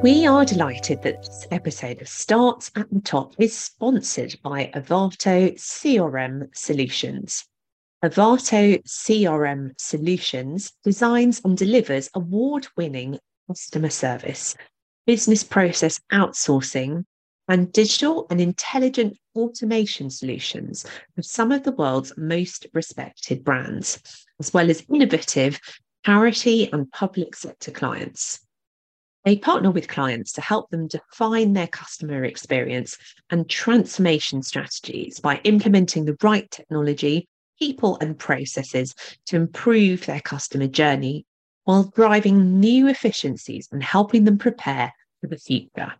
We are delighted that this episode of Starts at the Top is sponsored by Avato CRM Solutions. Avato CRM Solutions designs and delivers award winning customer service, business process outsourcing, and digital and intelligent automation solutions for some of the world's most respected brands, as well as innovative charity and public sector clients. They partner with clients to help them define their customer experience and transformation strategies by implementing the right technology, people, and processes to improve their customer journey while driving new efficiencies and helping them prepare for the future.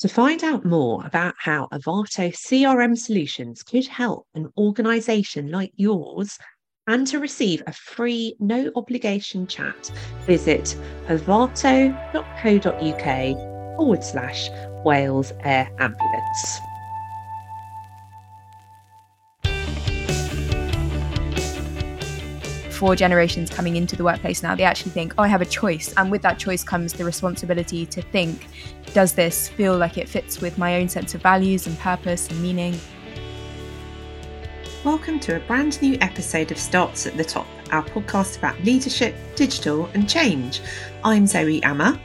To find out more about how Avato CRM solutions could help an organization like yours and to receive a free, no obligation chat, visit avato.co.uk forward slash Wales Air Ambulance. For generations coming into the workplace now, they actually think, oh, I have a choice. And with that choice comes the responsibility to think, does this feel like it fits with my own sense of values and purpose and meaning? Welcome to a brand new episode of Starts at the Top, our podcast about leadership, digital, and change. I'm Zoe Amar.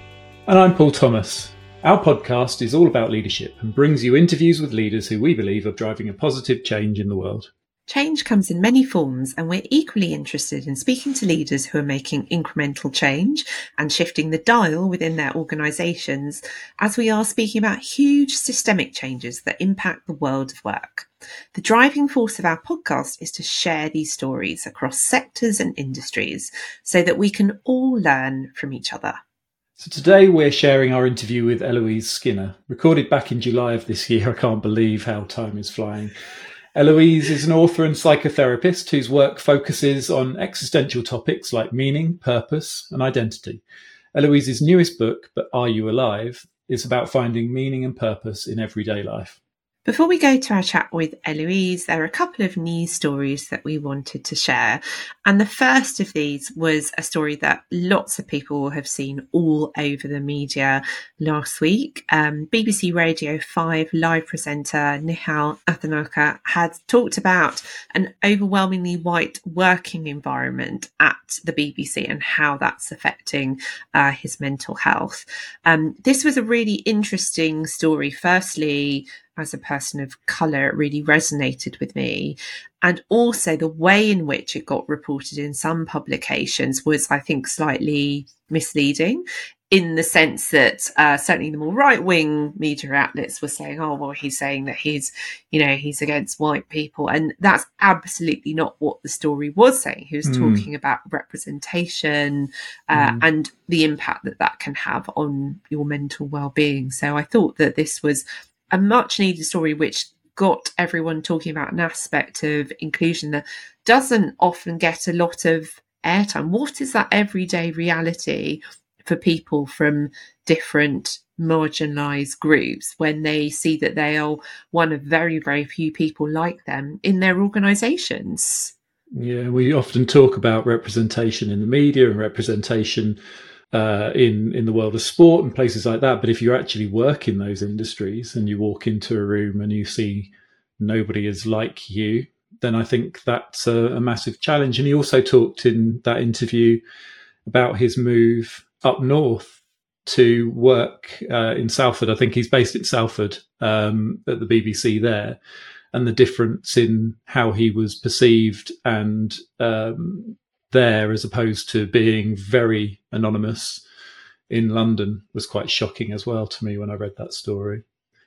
And I'm Paul Thomas. Our podcast is all about leadership and brings you interviews with leaders who we believe are driving a positive change in the world. Change comes in many forms, and we're equally interested in speaking to leaders who are making incremental change and shifting the dial within their organisations, as we are speaking about huge systemic changes that impact the world of work. The driving force of our podcast is to share these stories across sectors and industries so that we can all learn from each other. So today we're sharing our interview with Eloise Skinner, recorded back in July of this year. I can't believe how time is flying. Eloise is an author and psychotherapist whose work focuses on existential topics like meaning, purpose, and identity. Eloise's newest book, But Are You Alive, is about finding meaning and purpose in everyday life. Before we go to our chat with Eloise, there are a couple of news stories that we wanted to share. And the first of these was a story that lots of people have seen all over the media last week. Um, BBC Radio 5 live presenter Nihal Arthanayake had talked about an overwhelmingly white working environment at the BBC and how that's affecting uh, his mental health. Um, this was a really interesting story. Firstly, as a person of colour really resonated with me. And also the way in which it got reported in some publications was, I think, slightly misleading in the sense that uh, certainly the more right wing media outlets were saying, oh, well, he's saying that he's, you know, he's against white people. And that's absolutely not what the story was saying. He was mm. talking about representation uh, mm. and the impact that that can have on your mental well being. So I thought that this was a much needed story which got everyone talking about an aspect of inclusion that doesn't often get a lot of airtime. What is that everyday reality for people from different marginalized groups when they see that they are one of very, very few people like them in their organizations? Yeah, we often talk about representation in the media and representation uh, in in the world of sport and places like that. But if you actually work in those industries and you walk into a room and you see nobody is like you, then I think that's a, a massive challenge. And he also talked in that interview about his move up north to work uh, in Salford. I think he's based in Salford um, at the BBC there, and the difference in how he was perceived and um, there as opposed to being very anonymous in London was quite shocking as well to me when I read that story.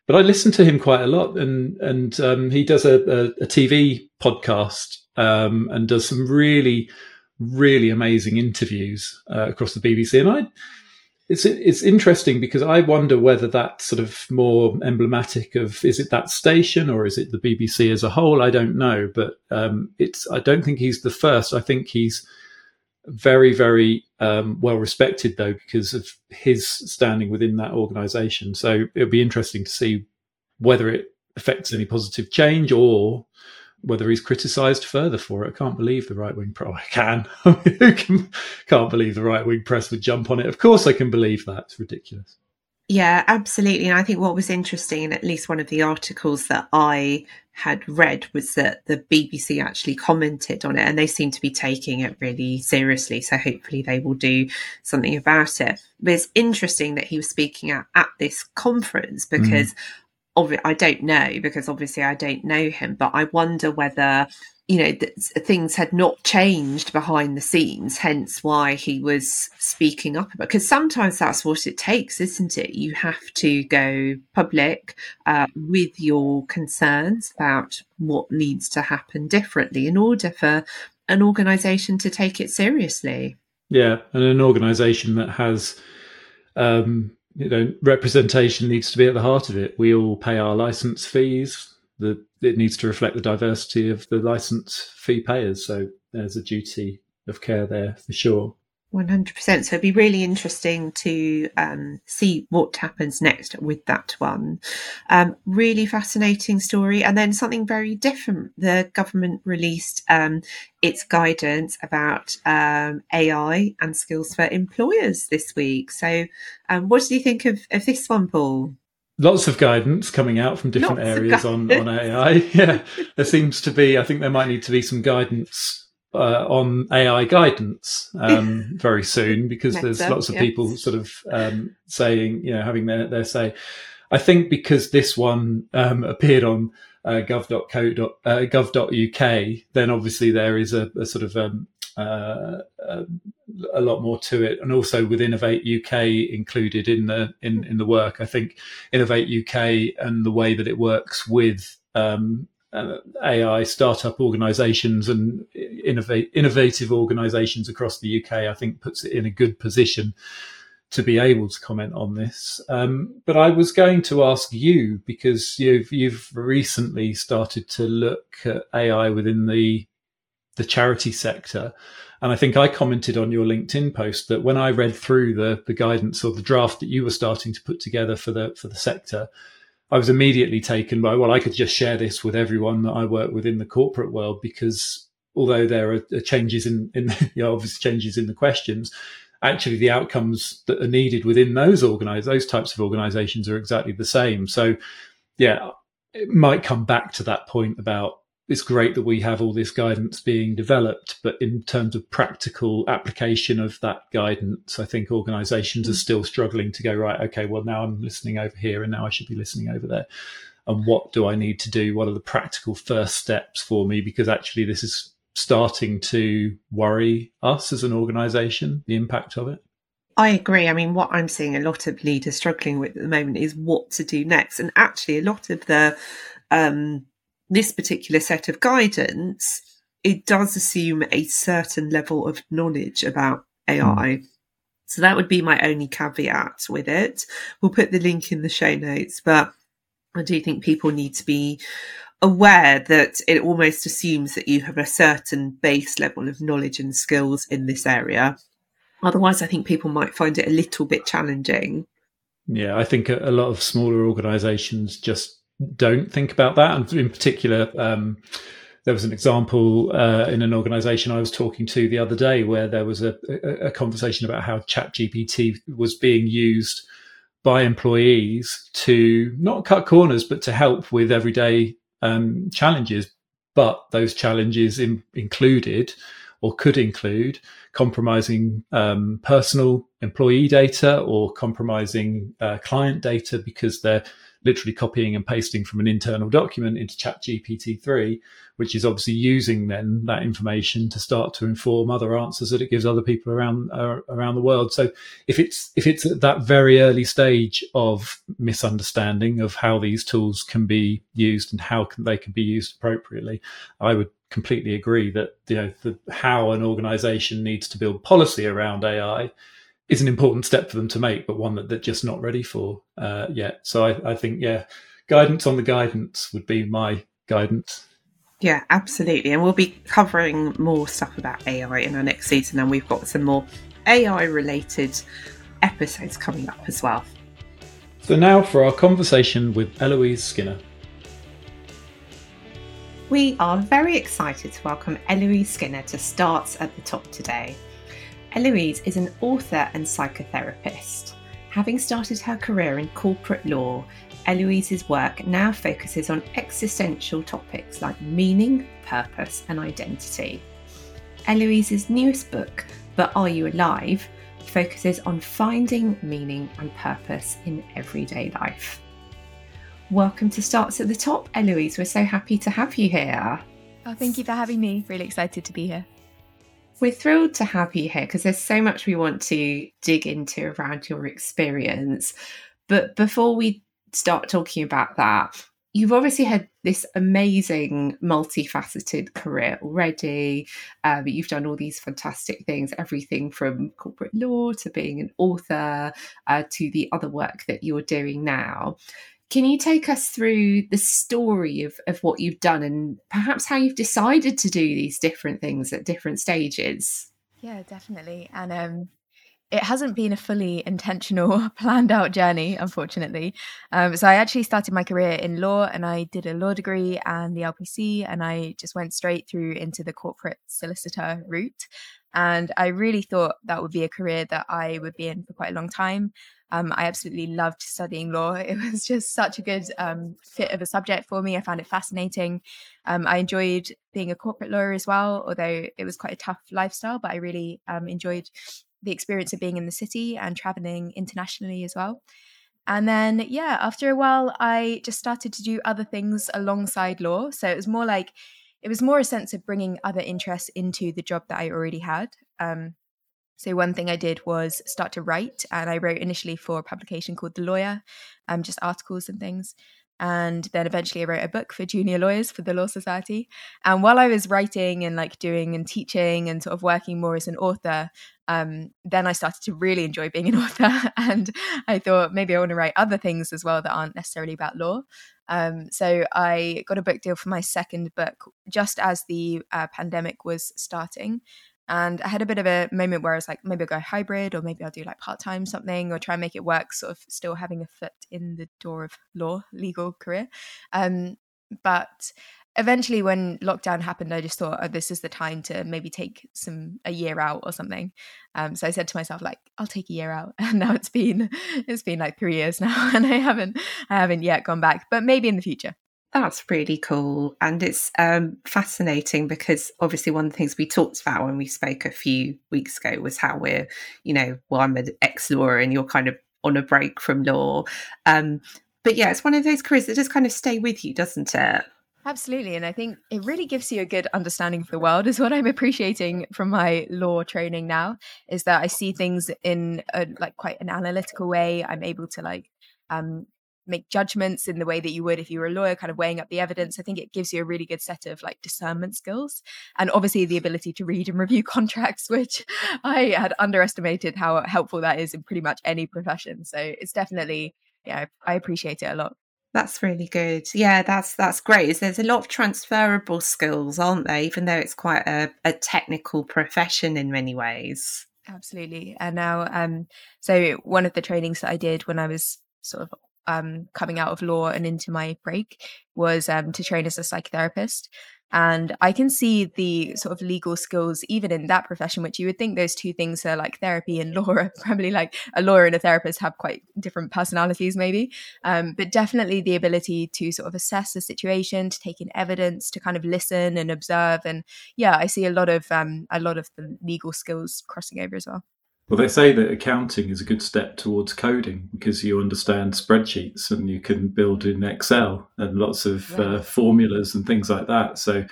But I listen to him quite a lot, and and um, he does a, a, a TV podcast um, and does some really, really amazing interviews uh, across the BBC. And I, it's it's interesting because I wonder whether that's sort of more emblematic of is it that station or is it the BBC as a whole? I don't know, but um, it's I don't think he's the first. I think he's very very um, well respected though because of his standing within that organisation. So it'll be interesting to see whether it affects any positive change or whether he's criticised further for it. I can't believe the right wing press. I can. Who can, can't believe the right wing press would jump on it? Of course, I can believe that. It's ridiculous. Yeah, absolutely. And I think what was interesting at least one of the articles that I had read was that the BBC actually commented on it and they seem to be taking it really seriously. So hopefully they will do something about it. But it's interesting that he was speaking at, at this conference because mm. I don't know, because obviously I don't know him, but I wonder whether you know things had not changed behind the scenes hence why he was speaking up about because sometimes that's what it takes isn't it? You have to go public uh, with your concerns about what needs to happen differently in order for an organization to take it seriously. Yeah and an organization that has um, you know representation needs to be at the heart of it we all pay our license fees the it needs to reflect the diversity of the license fee payers. So there's a duty of care there for sure. 100%. So it'd be really interesting to um, see what happens next with that one. Um, really fascinating story. And then something very different. The government released um, its guidance about um, AI and skills for employers this week. So, um, what do you think of, of this one, Paul? lots of guidance coming out from different lots areas on, on AI. Yeah, there seems to be, I think there might need to be some guidance uh, on AI guidance um, very soon because there's lots of yes. people sort of um, saying, you know, having their, their say. I think because this one um, appeared on uh, gov.co, uh, gov.uk, then obviously there is a, a sort of um, uh, uh, a lot more to it, and also with Innovate UK included in the in in the work. I think Innovate UK and the way that it works with um, uh, AI startup organisations and innovate innovative organisations across the UK, I think puts it in a good position to be able to comment on this. Um, but I was going to ask you because you've you've recently started to look at AI within the the charity sector. And I think I commented on your LinkedIn post that when I read through the the guidance or the draft that you were starting to put together for the for the sector, I was immediately taken by well, I could just share this with everyone that I work with in the corporate world because although there are changes in in you know obvious changes in the questions, actually the outcomes that are needed within those organize those types of organizations are exactly the same. So yeah, it might come back to that point about it's great that we have all this guidance being developed, but in terms of practical application of that guidance, I think organizations are mm. still struggling to go, right, okay, well, now I'm listening over here and now I should be listening over there. And what do I need to do? What are the practical first steps for me? Because actually, this is starting to worry us as an organization, the impact of it. I agree. I mean, what I'm seeing a lot of leaders struggling with at the moment is what to do next. And actually, a lot of the um, this particular set of guidance, it does assume a certain level of knowledge about AI. Mm. So that would be my only caveat with it. We'll put the link in the show notes, but I do think people need to be aware that it almost assumes that you have a certain base level of knowledge and skills in this area. Otherwise, I think people might find it a little bit challenging. Yeah, I think a lot of smaller organizations just don't think about that. And in particular, um, there was an example uh, in an organization I was talking to the other day where there was a, a, a conversation about how ChatGPT was being used by employees to not cut corners, but to help with everyday um, challenges. But those challenges in, included or could include compromising um, personal employee data or compromising uh, client data because they're literally copying and pasting from an internal document into ChatGPT-3, which is obviously using then that information to start to inform other answers that it gives other people around uh, around the world. So if it's if it's at that very early stage of misunderstanding of how these tools can be used and how can, they can be used appropriately, I would completely agree that you know the, how an organization needs to build policy around AI is an important step for them to make, but one that they're just not ready for uh, yet. So I, I think, yeah, guidance on the guidance would be my guidance. Yeah, absolutely. And we'll be covering more stuff about AI in our next season, and we've got some more AI related episodes coming up as well. So, now for our conversation with Eloise Skinner. We are very excited to welcome Eloise Skinner to Starts at the Top today. Eloise is an author and psychotherapist. Having started her career in corporate law, Eloise's work now focuses on existential topics like meaning, purpose, and identity. Eloise's newest book, But Are You Alive? focuses on finding meaning and purpose in everyday life. Welcome to Starts at the Top, Eloise. We're so happy to have you here. Oh, thank you for having me. Really excited to be here. We're thrilled to have you here because there's so much we want to dig into around your experience. But before we start talking about that, you've obviously had this amazing multifaceted career already um, you've done all these fantastic things everything from corporate law to being an author uh, to the other work that you're doing now can you take us through the story of, of what you've done and perhaps how you've decided to do these different things at different stages yeah definitely and um, it hasn't been a fully intentional, planned out journey, unfortunately. Um, so I actually started my career in law and I did a law degree and the LPC, and I just went straight through into the corporate solicitor route. And I really thought that would be a career that I would be in for quite a long time. Um, I absolutely loved studying law. It was just such a good um, fit of a subject for me. I found it fascinating. Um, I enjoyed being a corporate lawyer as well, although it was quite a tough lifestyle, but I really um, enjoyed the experience of being in the city and traveling internationally as well. And then, yeah, after a while, I just started to do other things alongside law. So it was more like, it was more a sense of bringing other interests into the job that I already had. Um, so one thing I did was start to write, and I wrote initially for a publication called The Lawyer, um, just articles and things and then eventually I wrote a book for junior lawyers for the Law Society. And while I was writing and like doing and teaching and sort of working more as an author, um, then I started to really enjoy being an author. and I thought maybe I want to write other things as well that aren't necessarily about law. Um, so I got a book deal for my second book just as the uh, pandemic was starting. And I had a bit of a moment where I was like, maybe I'll go hybrid or maybe I'll do like part time something or try and make it work, sort of still having a foot in the door of law, legal career. Um, but eventually when lockdown happened i just thought oh, this is the time to maybe take some a year out or something um, so i said to myself like i'll take a year out and now it's been it's been like three years now and i haven't i haven't yet gone back but maybe in the future that's really cool. And it's um, fascinating because obviously, one of the things we talked about when we spoke a few weeks ago was how we're, you know, well, I'm an ex lawyer and you're kind of on a break from law. Um, but yeah, it's one of those careers that just kind of stay with you, doesn't it? Absolutely. And I think it really gives you a good understanding of the world, is what I'm appreciating from my law training now, is that I see things in a, like quite an analytical way. I'm able to like um, make judgments in the way that you would if you were a lawyer, kind of weighing up the evidence. I think it gives you a really good set of like discernment skills and obviously the ability to read and review contracts, which I had underestimated how helpful that is in pretty much any profession. So it's definitely, yeah, I appreciate it a lot. That's really good. Yeah, that's that's great. There's a lot of transferable skills, aren't there? Even though it's quite a, a technical profession in many ways. Absolutely. And now, um, so one of the trainings that I did when I was sort of um, coming out of law and into my break was um, to train as a psychotherapist. And I can see the sort of legal skills even in that profession, which you would think those two things are like therapy and law are probably like a lawyer and a therapist have quite different personalities, maybe. Um, but definitely the ability to sort of assess the situation, to take in evidence, to kind of listen and observe. And yeah, I see a lot of um, a lot of the legal skills crossing over as well. Well, they say that accounting is a good step towards coding because you understand spreadsheets and you can build in Excel and lots of uh, formulas and things like that. So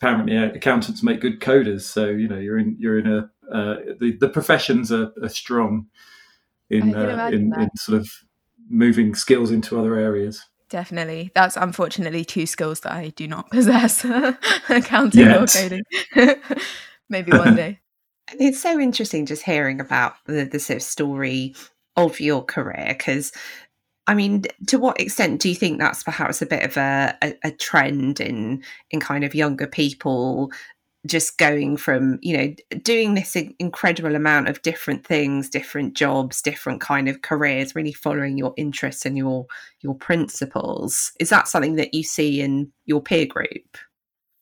apparently, uh, accountants make good coders. So you know, you're in you're in a uh, the the professions are, are strong in uh, in, in sort of moving skills into other areas. Definitely, that's unfortunately two skills that I do not possess: accounting Yet. or coding. Maybe one day. It's so interesting just hearing about the, the sort of story of your career because I mean, to what extent do you think that's perhaps a bit of a, a, a, trend in in kind of younger people just going from you know doing this incredible amount of different things, different jobs, different kind of careers, really following your interests and your your principles? Is that something that you see in your peer group?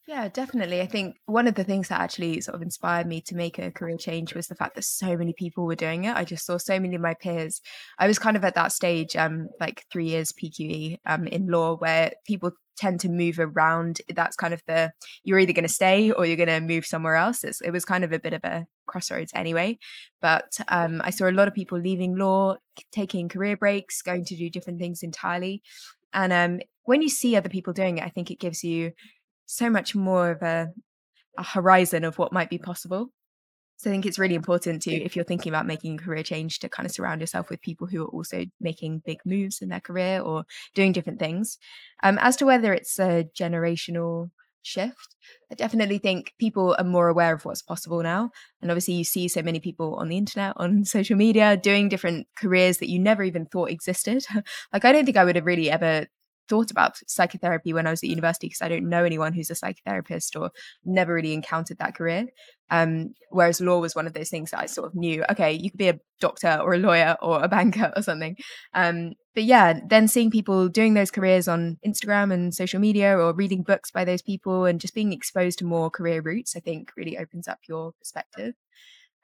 Yeah, definitely. I think one of the things that actually sort of inspired me to make a career change was the fact that so many people were doing it. I just saw so many of my peers. I was kind of at that stage, um, like three years PQE um, in law, where people tend to move around. That's kind of the you're either going to stay or you're going to move somewhere else. It's, it was kind of a bit of a crossroads anyway. But um, I saw a lot of people leaving law, taking career breaks, going to do different things entirely. And um, when you see other people doing it, I think it gives you so much more of a, a horizon of what might be possible. So I think it's really important to, if you're thinking about making a career change, to kind of surround yourself with people who are also making big moves in their career or doing different things. Um, as to whether it's a generational shift, I definitely think people are more aware of what's possible now. And obviously, you see so many people on the internet, on social media, doing different careers that you never even thought existed. like, I don't think I would have really ever thought about psychotherapy when I was at university because I don't know anyone who's a psychotherapist or never really encountered that career. Um, whereas law was one of those things that I sort of knew, okay, you could be a doctor or a lawyer or a banker or something. Um, but yeah, then seeing people doing those careers on Instagram and social media or reading books by those people and just being exposed to more career routes, I think really opens up your perspective.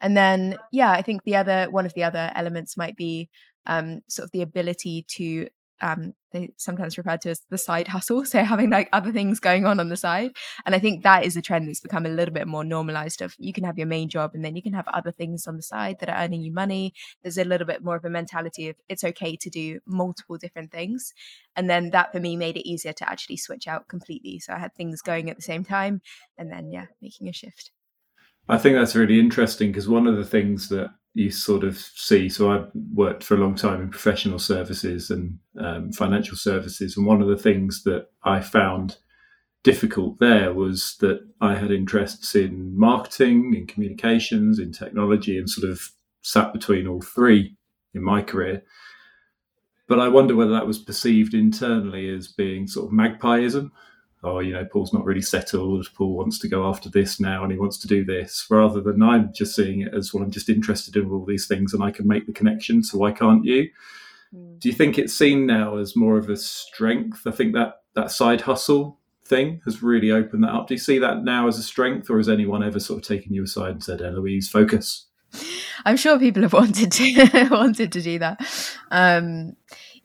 And then, yeah, I think the other one of the other elements might be um, sort of the ability to um, they sometimes referred to as the side hustle. So having like other things going on on the side. And I think that is a trend that's become a little bit more normalized of you can have your main job and then you can have other things on the side that are earning you money. There's a little bit more of a mentality of it's okay to do multiple different things. And then that for me made it easier to actually switch out completely. So I had things going at the same time and then, yeah, making a shift. I think that's really interesting because one of the things that you sort of see. So I worked for a long time in professional services and um, financial services, and one of the things that I found difficult there was that I had interests in marketing, in communications, in technology, and sort of sat between all three in my career. But I wonder whether that was perceived internally as being sort of magpieism, oh, you know, Paul's not really settled. Paul wants to go after this now and he wants to do this, rather than I'm just seeing it as, well, I'm just interested in all these things and I can make the connection. So why can't you? Mm. Do you think it's seen now as more of a strength? I think that that side hustle thing has really opened that up. Do you see that now as a strength, or has anyone ever sort of taken you aside and said, Eloise, focus? I'm sure people have wanted to wanted to do that. Um,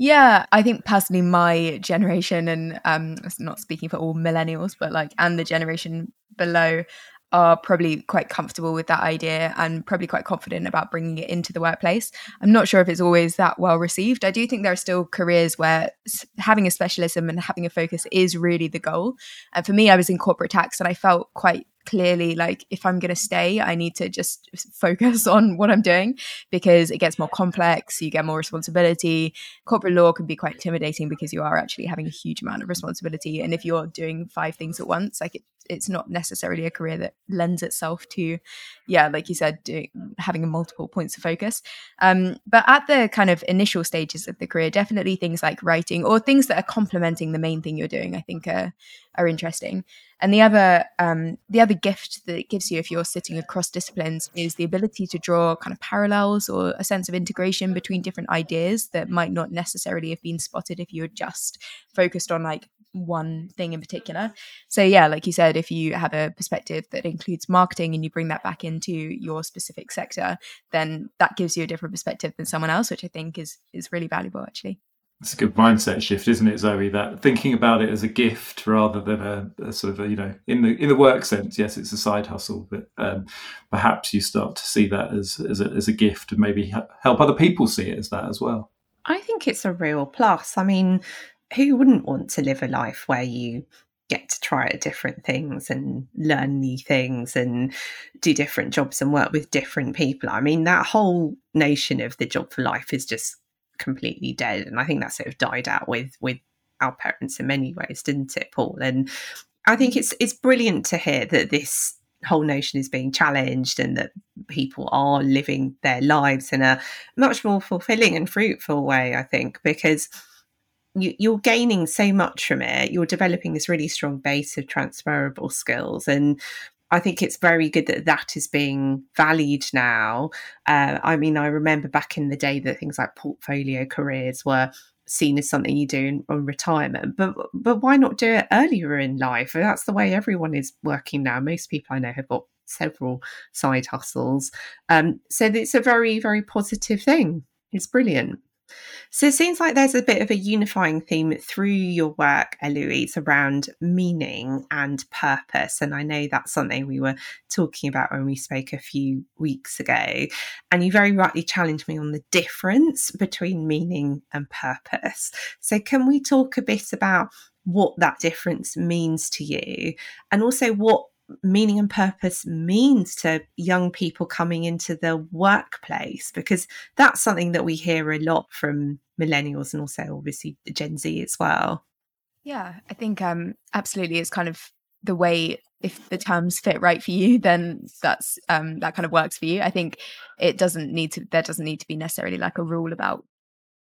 yeah, I think personally, my generation, and um, not speaking for all millennials, but like, and the generation below, are probably quite comfortable with that idea and probably quite confident about bringing it into the workplace. I'm not sure if it's always that well received. I do think there are still careers where having a specialism and having a focus is really the goal. And for me, I was in corporate tax and I felt quite clearly like if i'm going to stay i need to just focus on what i'm doing because it gets more complex you get more responsibility. Corporate law can be quite intimidating because you are actually having a huge amount of responsibility and if you're doing five things at once like it, it's not necessarily a career that lends itself to yeah like you said doing, having multiple points of focus. Um, but at the kind of initial stages of the career definitely things like writing or things that are complementing the main thing you're doing i think are, are interesting and the other um, the other gift that it gives you if you're sitting across disciplines is the ability to draw kind of parallels or a sense of integration between different ideas that might not necessarily have been spotted if you had just focused on like one thing in particular. So yeah, like you said, if you have a perspective that includes marketing and you bring that back into your specific sector, then that gives you a different perspective than someone else, which I think is is really valuable actually. It's a good mindset shift, isn't it, Zoe? That thinking about it as a gift rather than a, a sort of a, you know in the in the work sense. Yes, it's a side hustle, but um, perhaps you start to see that as as a, as a gift and maybe help other people see it as that as well. I think it's a real plus. I mean, who wouldn't want to live a life where you get to try different things and learn new things and do different jobs and work with different people? I mean, that whole notion of the job for life is just completely dead. And I think that sort of died out with with our parents in many ways, didn't it, Paul? And I think it's it's brilliant to hear that this whole notion is being challenged and that people are living their lives in a much more fulfilling and fruitful way, I think, because you, are gaining so much from it. You're developing this really strong base of transferable skills. And I think it's very good that that is being valued now. Uh, I mean, I remember back in the day that things like portfolio careers were seen as something you do in, on retirement. But but why not do it earlier in life? That's the way everyone is working now. Most people I know have got several side hustles. Um, so it's a very, very positive thing. It's brilliant. So it seems like there's a bit of a unifying theme through your work, Eloise, around meaning and purpose. And I know that's something we were talking about when we spoke a few weeks ago. And you very rightly challenged me on the difference between meaning and purpose. So can we talk a bit about what that difference means to you and also what meaning and purpose means to young people coming into the workplace because that's something that we hear a lot from millennials and also obviously the Gen Z as well. Yeah, I think um absolutely it's kind of the way if the terms fit right for you then that's um that kind of works for you. I think it doesn't need to there doesn't need to be necessarily like a rule about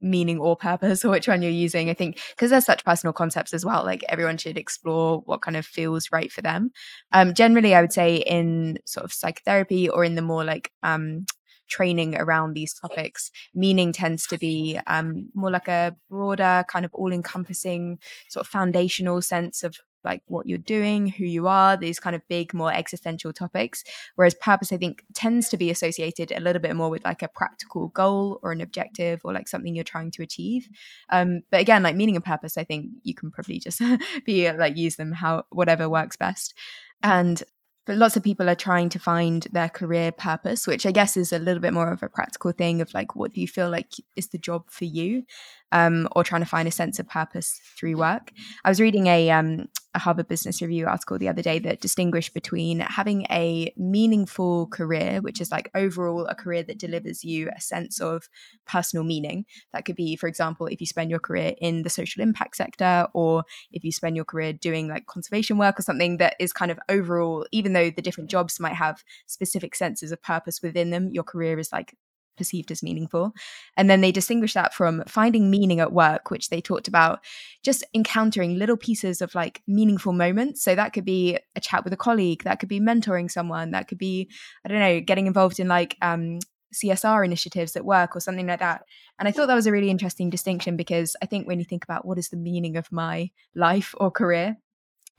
meaning or purpose or which one you're using. I think because there's such personal concepts as well, like everyone should explore what kind of feels right for them. Um, generally, I would say in sort of psychotherapy or in the more like um, training around these topics, meaning tends to be um, more like a broader, kind of all encompassing, sort of foundational sense of like what you're doing, who you are, these kind of big, more existential topics. Whereas purpose, I think, tends to be associated a little bit more with like a practical goal or an objective or like something you're trying to achieve. Um, but again, like meaning and purpose, I think you can probably just be like use them how whatever works best. And but lots of people are trying to find their career purpose, which I guess is a little bit more of a practical thing of like, what do you feel like is the job for you? Um, or trying to find a sense of purpose through work. I was reading a um, a Harvard Business Review article the other day that distinguished between having a meaningful career, which is like overall a career that delivers you a sense of personal meaning. That could be, for example, if you spend your career in the social impact sector, or if you spend your career doing like conservation work or something that is kind of overall, even though the different jobs might have specific senses of purpose within them, your career is like perceived as meaningful. And then they distinguish that from finding meaning at work, which they talked about just encountering little pieces of like meaningful moments. So that could be a chat with a colleague, that could be mentoring someone, that could be, I don't know, getting involved in like um, CSR initiatives at work or something like that. And I thought that was a really interesting distinction because I think when you think about what is the meaning of my life or career,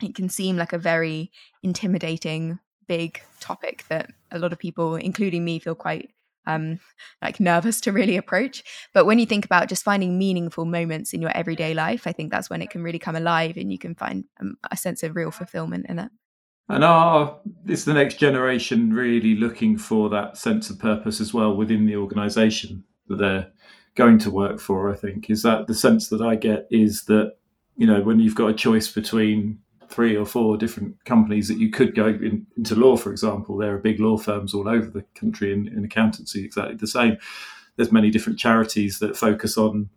it can seem like a very intimidating big topic that a lot of people including me feel quite um, like nervous to really approach. But when you think about just finding meaningful moments in your everyday life, I think that's when it can really come alive and you can find um, a sense of real fulfillment in it. And are is the next generation really looking for that sense of purpose as well within the organisation that they're going to work for? I think is that the sense that I get is that you know when you've got a choice between three or four different companies that you could go in, into law, for example. There are big law firms all over the country in, in accountancy, exactly the same. There's many different charities that focus on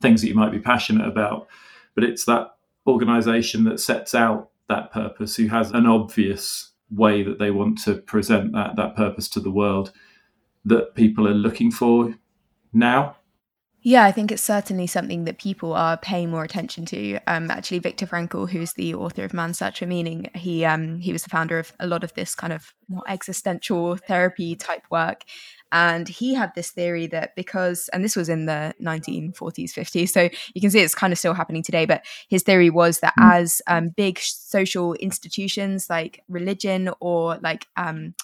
things that you might be passionate about, but it's that organisation that sets out that purpose, who has an obvious way that they want to present that that purpose to the world that people are looking for now yeah, I think it's certainly something that people are paying more attention to. Um, actually, Viktor Frankl, who's the author of Man's Search for Meaning, he um, he was the founder of a lot of this kind of more existential therapy type work, and he had this theory that because, and this was in the 1940s, 50s, so you can see it's kind of still happening today. But his theory was that mm. as um, big social institutions like religion or like um,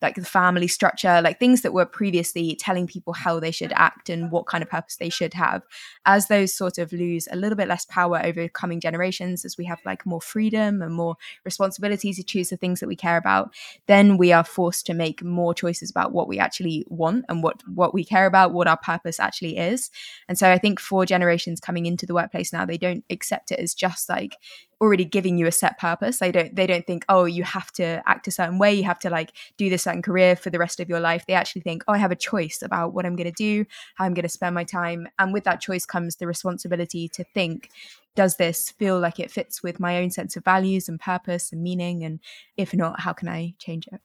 like the family structure, like things that were previously telling people how they should act and what kind of purpose they should have, as those sort of lose a little bit less power over coming generations, as we have like more freedom and more responsibility to choose the things that we care about, then we are forced to make more choices about what we actually want and what what we care about, what our purpose actually is. And so I think for generations coming into the workplace now, they don't accept it as just like already giving you a set purpose. They don't they don't think oh you have to act a certain way. You have to like do this certain career for the rest of your life. They actually think oh i have a choice about what i'm going to do how i'm going to spend my time. And with that choice comes the responsibility to think does this feel like it fits with my own sense of values and purpose and meaning? And if not how can i change it?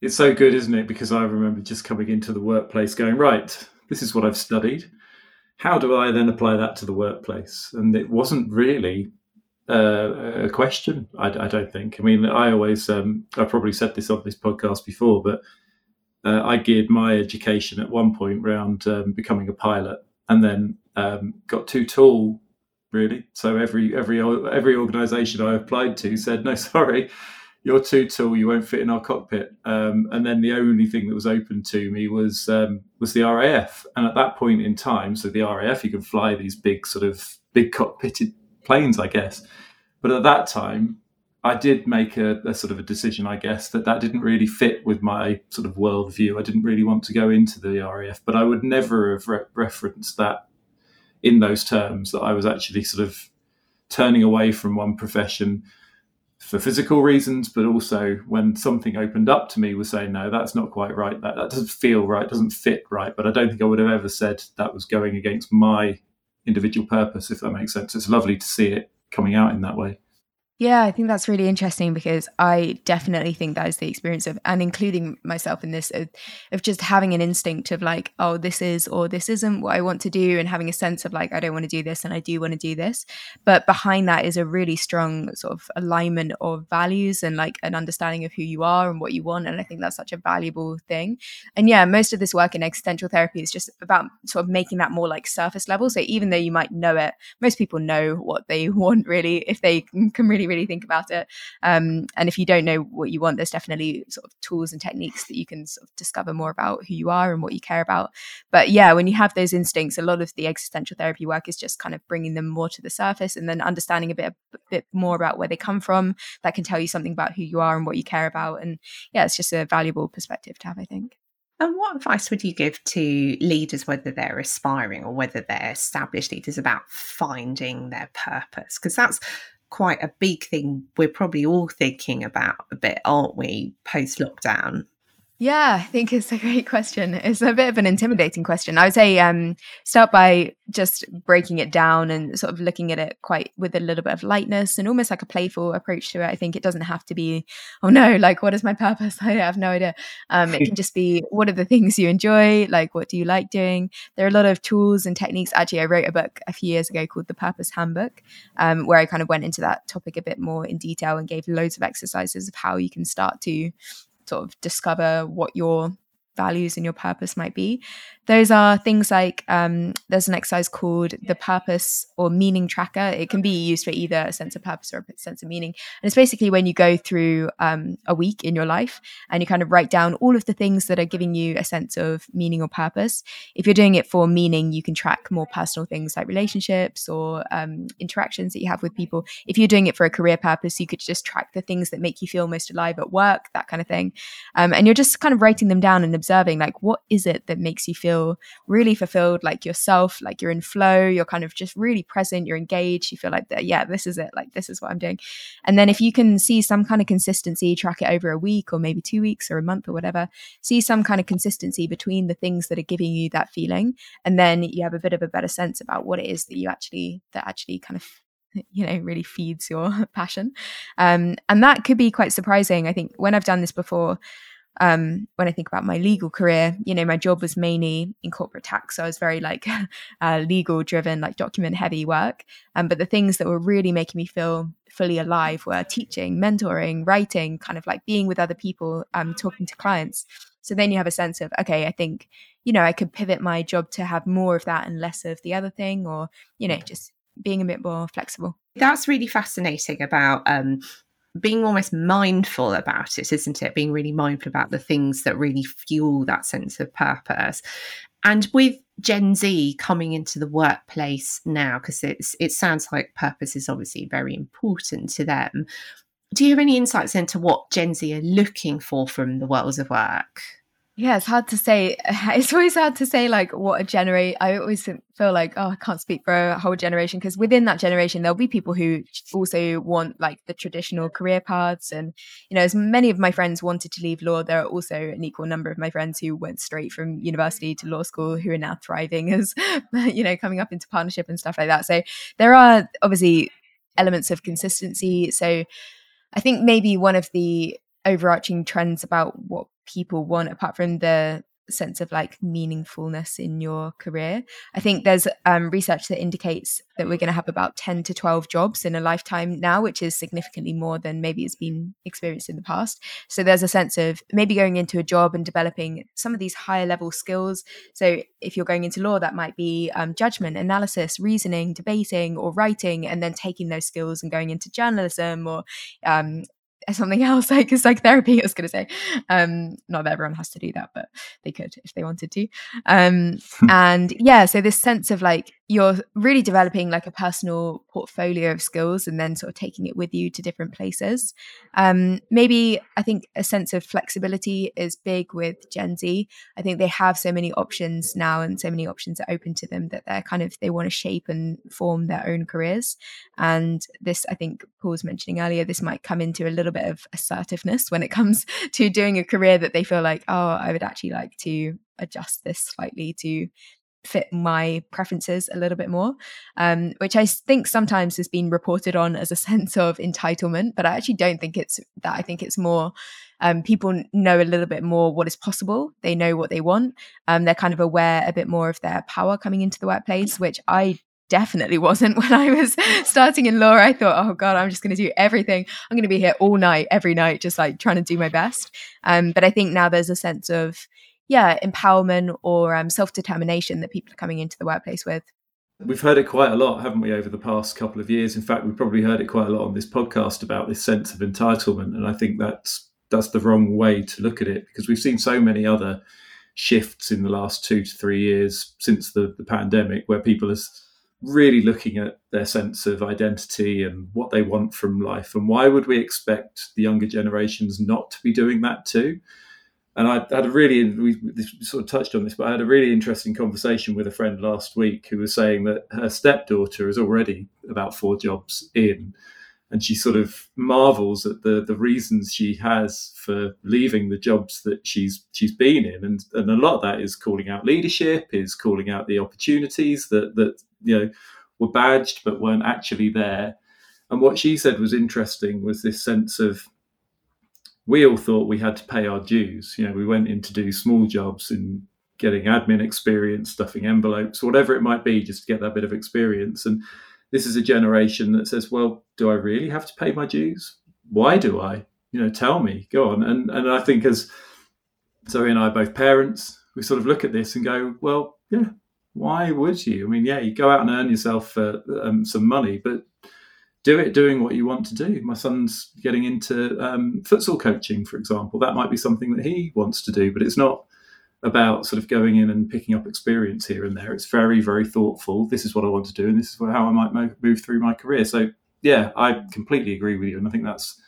It's so good isn't it? Because i remember just coming into the workplace going right this is what i've studied. How do i then apply that to the workplace? And it wasn't really uh, a question. I, I, don't think. I mean, I always um, I probably said this on this podcast before, but uh, I geared my education at one point around um, becoming a pilot, and then um, got too tall, really. So every every every organisation I applied to said, no, sorry, you're too tall, you won't fit in our cockpit. Um, and then the only thing that was open to me was um, was the RAF. And at that point in time, so the RAF, you can fly these big sort of big cockpitted planes, I guess. But at that time, I did make a, a, sort of a decision, I guess, that that didn't really fit with my sort of worldview. I didn't really want to go into the RAF, but I would never have re- referenced that in those terms. That I was actually sort of turning away from one profession for physical reasons, but also when something opened up to me was saying, no, that's not quite right. That, that doesn't feel right, doesn't fit right. But I don't think I would have ever said that was going against my individual purpose, if that makes sense. It's lovely to see it coming out in that way. Yeah, I think that's really interesting because I definitely think that is the experience of, and including myself in this, of, of, just having an instinct of like, oh, this is or this isn't what I want to do, and having a sense of like, I don't want to do this and I do want to do this. But behind that is a really strong sort of alignment of values and like an understanding of who you are and what you want. And I think that's such a valuable thing. And yeah, most of this work in existential therapy is just about sort of making that more like surface level. So even though you might know it, most people know what they want really if they can really really think about it. Um, and if you don't know what you want, there's definitely sort of tools and techniques that you can sort of discover more about who you are and what you care about. But yeah, when you have those instincts, a lot of the existential therapy work is just kind of bringing them more to the surface and then understanding a bit, a bit more about where they come from. That can tell you something about who you are and what you care about. And yeah, it's just a valuable perspective to have, I think. And what advice would you give to leaders, whether they're aspiring or whether they're established leaders, about finding their purpose? Because that's quite a big thing we're probably all thinking about a bit, aren't we, post lockdown? Yeah, I think it's a great question. It's a bit of an intimidating question. I would say um, start by just breaking it down and sort of looking at it quite with a little bit of lightness and almost like a playful approach to it. I think it doesn't have to be, oh no, like what is my purpose? I have no idea. Um, it can just be what are the things you enjoy? Like what do you like doing? There are a lot of tools and techniques. Actually, I wrote a book a few years ago called The Purpose Handbook, um, where I kind of went into that topic a bit more in detail and gave loads of exercises of how you can start to sort of discover what your values and your purpose might be. Those are things like um, there's an exercise called the purpose or meaning tracker. It can be used for either a sense of purpose or a sense of meaning. And it's basically when you go through um, a week in your life and you kind of write down all of the things that are giving you a sense of meaning or purpose. If you're doing it for meaning, you can track more personal things like relationships or um, interactions that you have with people. If you're doing it for a career purpose, you could just track the things that make you feel most alive at work, that kind of thing. Um, and you're just kind of writing them down and observing like, what is it that makes you feel feel really fulfilled, like yourself, like you're in flow, you're kind of just really present, you're engaged, you feel like that, yeah, this is it, like this is what I'm doing. And then if you can see some kind of consistency, track it over a week or maybe two weeks or a month or whatever, see some kind of consistency between the things that are giving you that feeling. And then you have a bit of a better sense about what it is that you actually, that actually kind of you know really feeds your passion um, and that could be quite surprising i think when i've done this before um, when I think about my legal career, you know, my job was mainly in corporate tax. So I was very like uh, legal driven, like document heavy work. Um, but the things that were really making me feel fully alive were teaching, mentoring, writing, kind of like being with other people, um, talking to clients. So then you have a sense of, okay, I think, you know, I could pivot my job to have more of that and less of the other thing, or, you know, just being a bit more flexible. That's really fascinating about um, being almost mindful about it, isn't it? Being really mindful about the things that really fuel that sense of purpose. And with Gen Z coming into the workplace now, because it's it sounds like purpose is obviously very important to them. Do you have any insights into what Gen Z are looking for from the worlds of work? Yeah, it's hard to say. It's always hard to say like what a generate. I always feel like oh, I can't speak for a whole generation because within that generation there'll be people who also want like the traditional career paths, and you know, as many of my friends wanted to leave law, there are also an equal number of my friends who went straight from university to law school who are now thriving as you know coming up into partnership and stuff like that. So there are obviously elements of consistency. So I think maybe one of the overarching trends about what people want apart from the sense of like meaningfulness in your career. I think there's um, research that indicates that we're going to have about 10 to 12 jobs in a lifetime now, which is significantly more than maybe it's been experienced in the past. So there's a sense of maybe going into a job and developing some of these higher level skills. So if you're going into law, that might be um, judgment, analysis, reasoning, debating, or writing, and then taking those skills and going into journalism or um, something else like a psychotherapy i was going to say um not that everyone has to do that but they could if they wanted to um and yeah so this sense of like you're really developing like a personal portfolio of skills and then sort of taking it with you to different places. Um, maybe I think a sense of flexibility is big with Gen Z. I think they have so many options now and so many options are open to them that they're kind of, they want to shape and form their own careers. And this, I think Paul was mentioning earlier, this might come into a little bit of assertiveness when it comes to doing a career that they feel like, oh, I would actually like to adjust this slightly to fit my preferences a little bit more, um, which I think sometimes has been reported on as a sense of entitlement, but I actually don't think it's that. I think it's more um, people know a little bit more what is possible. They know what they want. Um, they're kind of aware a bit more of their power coming into the workplace, which I definitely wasn't when I was starting in law. I thought, oh God, I'm just going to do everything. I'm going to be here all night, every night, just like trying to do my best. Um, but I think now there's a sense of, yeah, empowerment or um, self determination that people are coming into the workplace with. We've heard it quite a lot, haven't we, over the past couple of years? In fact, we've probably heard it quite a lot on this podcast about this sense of entitlement, and I think that's that's the wrong way to look at it because we've seen so many other shifts in the last two to three years since the, the pandemic where people are really looking at their sense of identity and what they want from life. And why would we expect the younger generations not to be doing that too? and I had a really we sort of touched on this, but I had a really interesting conversation with a friend last week who was saying that her stepdaughter is already about four jobs in, and she sort of marvels at the the reasons she has for leaving the jobs that she's she's been in, and and a lot of that is calling out leadership, is calling out the opportunities that that you know were badged but weren't actually there. And what she said was interesting was this sense of we all thought we had to pay our dues. You know, we went in to do small jobs and getting admin experience, stuffing envelopes, whatever it might be, just to get that bit of experience. And this is a generation that says, well, do I really have to pay my dues? Why do I? You know, tell me, go on. And and I think as Zoe and I are both parents, we sort of look at this and go, well, yeah, why would you? I mean, yeah, you go out and earn yourself uh, um, some money, but do it doing what you want to do. My son's getting into um, futsal coaching, for example. That might be something that he wants to do, but it's not about sort of going in and picking up experience here and there. It's very, very thoughtful. This is what I want to do, and this is how I might move through my career. So, yeah, I completely agree with you, and I think that's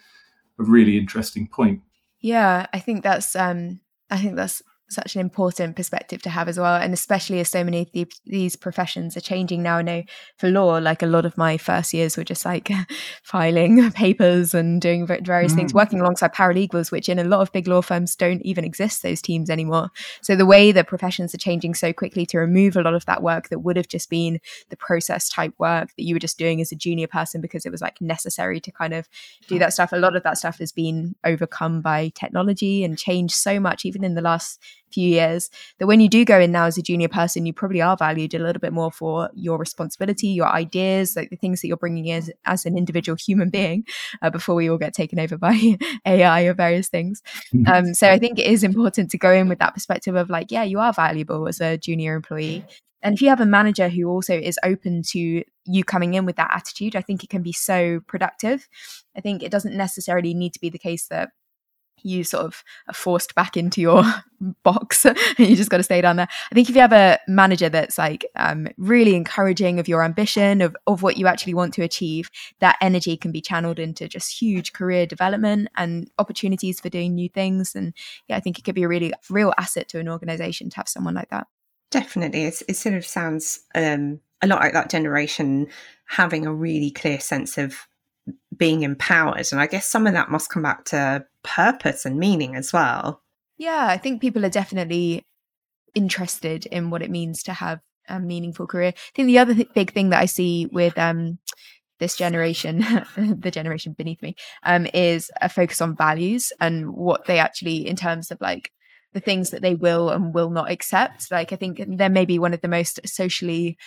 a really interesting point. Yeah, I think that's um, I think that's such an important perspective to have as well and especially as so many of the, these professions are changing now i know for law like a lot of my first years were just like filing papers and doing various mm. things working alongside paralegals which in a lot of big law firms don't even exist those teams anymore so the way that professions are changing so quickly to remove a lot of that work that would have just been the process type work that you were just doing as a junior person because it was like necessary to kind of do that stuff a lot of that stuff has been overcome by technology and changed so much even in the last few years that when you do go in now as a junior person you probably are valued a little bit more for your responsibility your ideas like the things that you're bringing in as, as an individual human being uh, before we all get taken over by ai or various things um, so i think it is important to go in with that perspective of like yeah you are valuable as a junior employee and if you have a manager who also is open to you coming in with that attitude, I think it can be so productive. I think it doesn't necessarily need to be the case that you sort of are forced back into your box and you just got to stay down there. I think if you have a manager that's like um, really encouraging of your ambition, of, of what you actually want to achieve, that energy can be channeled into just huge career development and opportunities for doing new things. And yeah, I think it could be a really real asset to an organization to have someone like that. Definitely. It's, it sort of sounds um, a lot like that generation having a really clear sense of being empowered. And I guess some of that must come back to purpose and meaning as well. Yeah, I think people are definitely interested in what it means to have a meaningful career. I think the other th- big thing that I see with um, this generation, the generation beneath me, um, is a focus on values and what they actually, in terms of like the things that they will and will not accept. Like I think they're maybe one of the most socially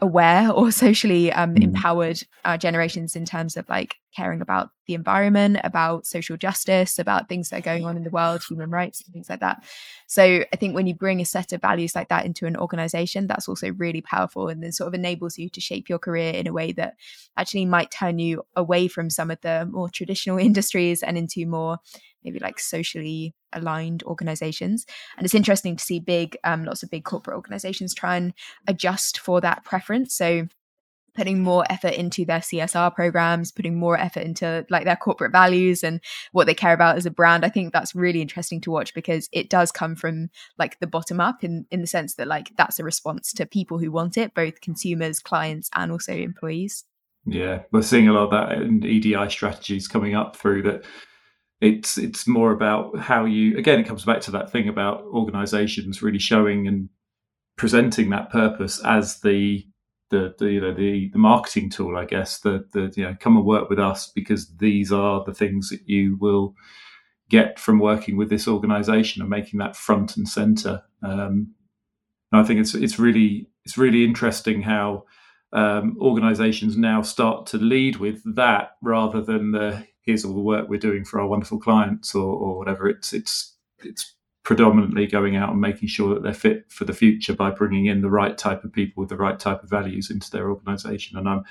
aware or socially um, mm. empowered uh, generations in terms of like caring about the environment, about social justice, about things that are going on in the world, human rights, and things like that. So I think when you bring a set of values like that into an organization, that's also really powerful and then sort of enables you to shape your career in a way that actually might turn you away from some of the more traditional industries and into more maybe like socially aligned organizations. And it's interesting to see big, um, lots of big corporate organizations try and adjust for that preference. So putting more effort into their CSR programs, putting more effort into like their corporate values and what they care about as a brand. I think that's really interesting to watch because it does come from like the bottom up in in the sense that like that's a response to people who want it, both consumers, clients, and also employees. Yeah, we're seeing a lot of that in EDI strategies coming up through that it's it's more about how you again it comes back to that thing about organizations really showing and presenting that purpose as the the, the you know the the marketing tool i guess the the you know come and work with us because these are the things that you will get from working with this organization and making that front and center. Um, and i think it's it's really it's really interesting how um, organizations now start to lead with that rather than the here's all the work we're doing for our wonderful clients or, or whatever. It's it's it's predominantly going out and making sure that they're fit for the future by bringing in the right type of people with the right type of values into their organisation. And I'm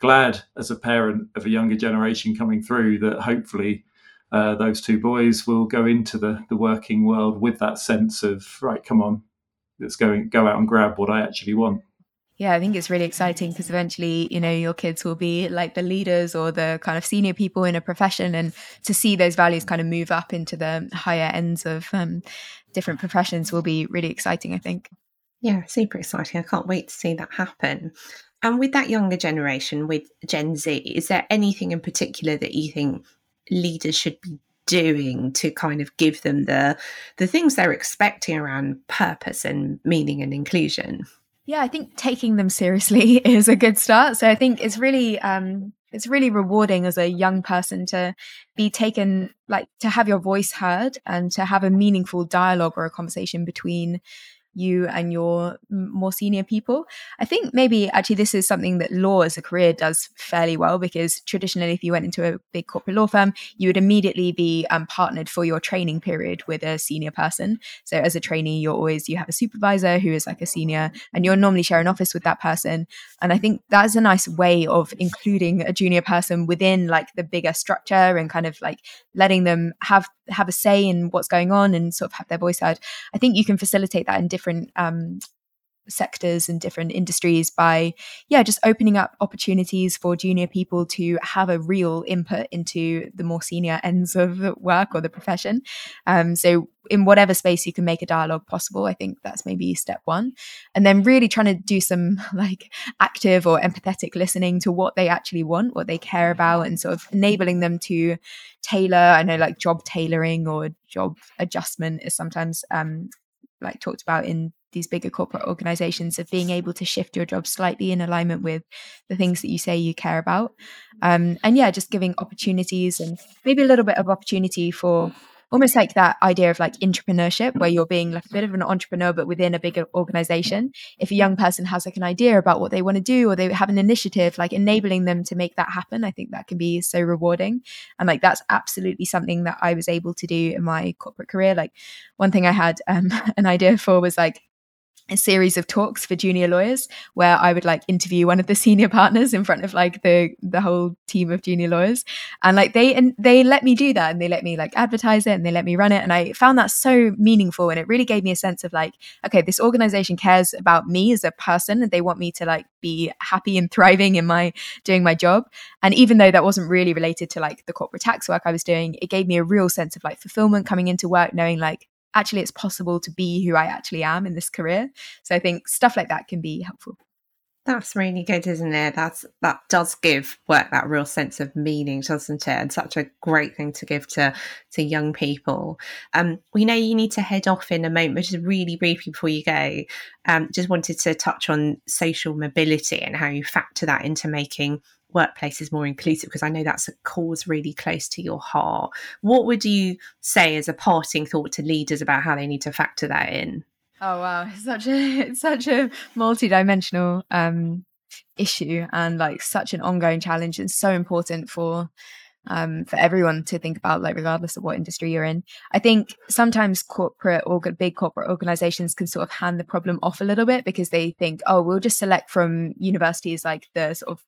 glad, as a parent of a younger generation coming through, that hopefully. Uh, those two boys will go into the, the working world with that sense of right come on let's go go out and grab what i actually want yeah, I think it's really exciting because eventually, you know, your kids will be like the leaders or the kind of senior people in a profession, and to see those values kind of move up into the higher ends of um, different professions will be really exciting. I think. Yeah, super exciting. I can't wait to see that happen. And with that younger generation, with Gen Z, is there anything in particular that you think leaders should be doing to kind of give them the the things they're expecting around purpose and meaning and inclusion? Yeah, I think taking them seriously is a good start. So I think it's really um it's really rewarding as a young person to be taken like to have your voice heard and to have a meaningful dialogue or a conversation between you and your more senior people. I think maybe actually this is something that law as a career does fairly well because traditionally, if you went into a big corporate law firm, you would immediately be um, partnered for your training period with a senior person. So as a trainee, you're always you have a supervisor who is like a senior, and you're normally share an office with that person. And I think that's a nice way of including a junior person within like the bigger structure and kind of like letting them have have a say in what's going on and sort of have their voice heard. I think you can facilitate that in different um, sectors and different industries by yeah just opening up opportunities for junior people to have a real input into the more senior ends of work or the profession. Um, so in whatever space you can make a dialogue possible i think that's maybe step one. And then really trying to do some like active or empathetic listening to what they actually want what they care about and sort of enabling them to tailor i know like job tailoring or job adjustment is sometimes um, like talked about in these bigger corporate organizations of being able to shift your job slightly in alignment with the things that you say you care about. Um, and yeah just giving opportunities and maybe a little bit of opportunity for almost like that idea of like entrepreneurship where you're being like a bit of an entrepreneur but within a bigger organization. If a young person has like an idea about what they want to do or they have an initiative like enabling them to make that happen i think that can be so rewarding. And like that's absolutely something that i was able to do in my corporate career. Like one thing i had um, an idea for was like a series of talks for junior lawyers where I would like interview one of the senior partners in front of like the the whole team of junior lawyers. And like they and they let me do that and they let me like advertise it and they let me run it. And I found that so meaningful and it really gave me a sense of like okay this organization cares about me as a person and they want me to like be happy and thriving in my doing my job. And even though that wasn't really related to like the corporate tax work I was doing it gave me a real sense of like fulfillment coming into work knowing like actually it's possible to be who I actually am in this career. So I think stuff like that can be helpful. That's really good, isn't it? That's that does give work that real sense of meaning, doesn't it? And such a great thing to give to to young people. Um, we know you need to head off in a moment, just really briefly before you go. Um, just wanted to touch on social mobility and how you factor that into making workplaces more inclusive? Because I know that's a cause really close to your heart. What would you say as a parting thought to leaders about how they need to factor that in? Oh wow, it's such a it's such a multi-dimensional um, issue and like such an ongoing challenge and so important for um, for everyone to think about, like regardless of what industry you're in. I think sometimes corporate or big corporate organizations can sort of hand the problem off a little bit because they think, oh, we'll just select from universities like the sort of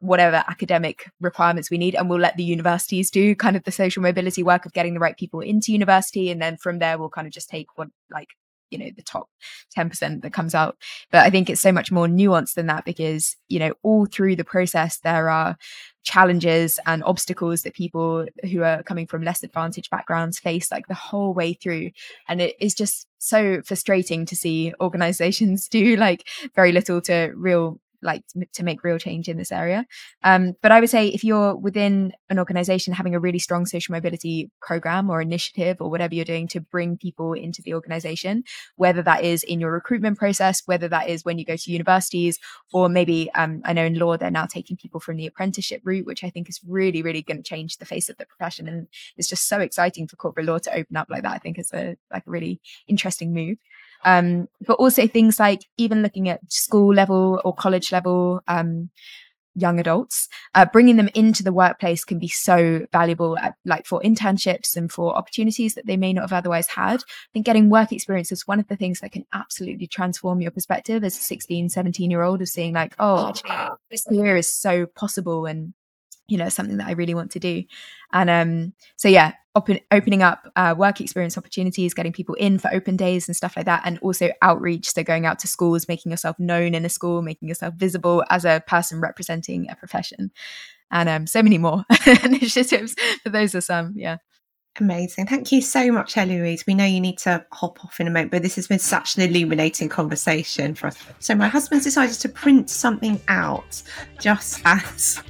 whatever academic requirements we need and we'll let the universities do kind of the social mobility work of getting the right people into university and then from there we'll kind of just take what like you know the top 10% that comes out but i think it's so much more nuanced than that because you know all through the process there are challenges and obstacles that people who are coming from less advantaged backgrounds face like the whole way through. And it is just so frustrating to see organizations do like very little to real like to make real change in this area. Um, but I would say if you're within an organization having a really strong social mobility program or initiative or whatever you're doing to bring people into the organization, whether that is in your recruitment process, whether that is when you go to universities, or maybe um, I know in law they're now taking people from the apprenticeship route, which I think is really, really going to change the face of the profession. And it's just so exciting for corporate law to open up like that. I think it's a like a really interesting move. Um, but also things like even looking at school level or college level um, young adults, uh, bringing them into the workplace can be so valuable, at, like for internships and for opportunities that they may not have otherwise had. I think getting work experience is one of the things that can absolutely transform your perspective as a 16, 17 year old of seeing like, oh, this career is so possible and you know something that i really want to do and um so yeah open, opening up uh, work experience opportunities getting people in for open days and stuff like that and also outreach so going out to schools making yourself known in a school making yourself visible as a person representing a profession and um so many more initiatives but those are some yeah Amazing. Thank you so much, Eloise. We know you need to hop off in a moment, but this has been such an illuminating conversation for us. So, my husband's decided to print something out just as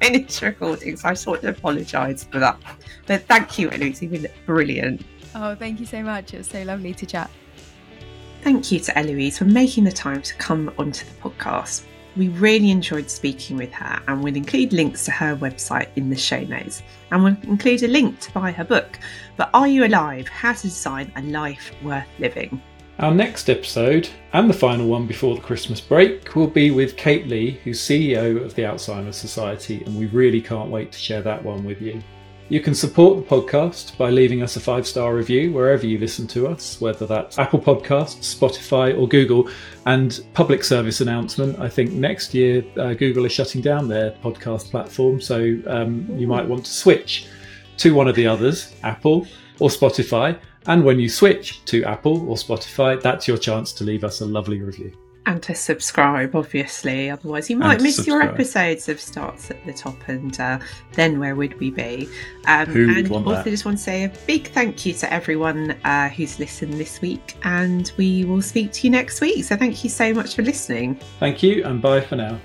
we finished recording, so I want to apologise for that. But thank you, Eloise. You've been brilliant. Oh, thank you so much. It was so lovely to chat. Thank you to Eloise for making the time to come onto the podcast. We really enjoyed speaking with her and we'll include links to her website in the show notes. And we'll include a link to buy her book, But Are You Alive? How to Design a Life Worth Living. Our next episode, and the final one before the Christmas break, will be with Kate Lee, who's CEO of the Alzheimer's Society, and we really can't wait to share that one with you. You can support the podcast by leaving us a five star review wherever you listen to us, whether that's Apple Podcasts, Spotify, or Google. And public service announcement I think next year uh, Google is shutting down their podcast platform, so um, you might want to switch to one of the others, Apple or Spotify. And when you switch to Apple or Spotify, that's your chance to leave us a lovely review. And to subscribe, obviously. Otherwise, you might miss your episodes of Starts at the Top, and uh, then where would we be? Um, Who and want also, that? just want to say a big thank you to everyone uh, who's listened this week, and we will speak to you next week. So, thank you so much for listening. Thank you, and bye for now.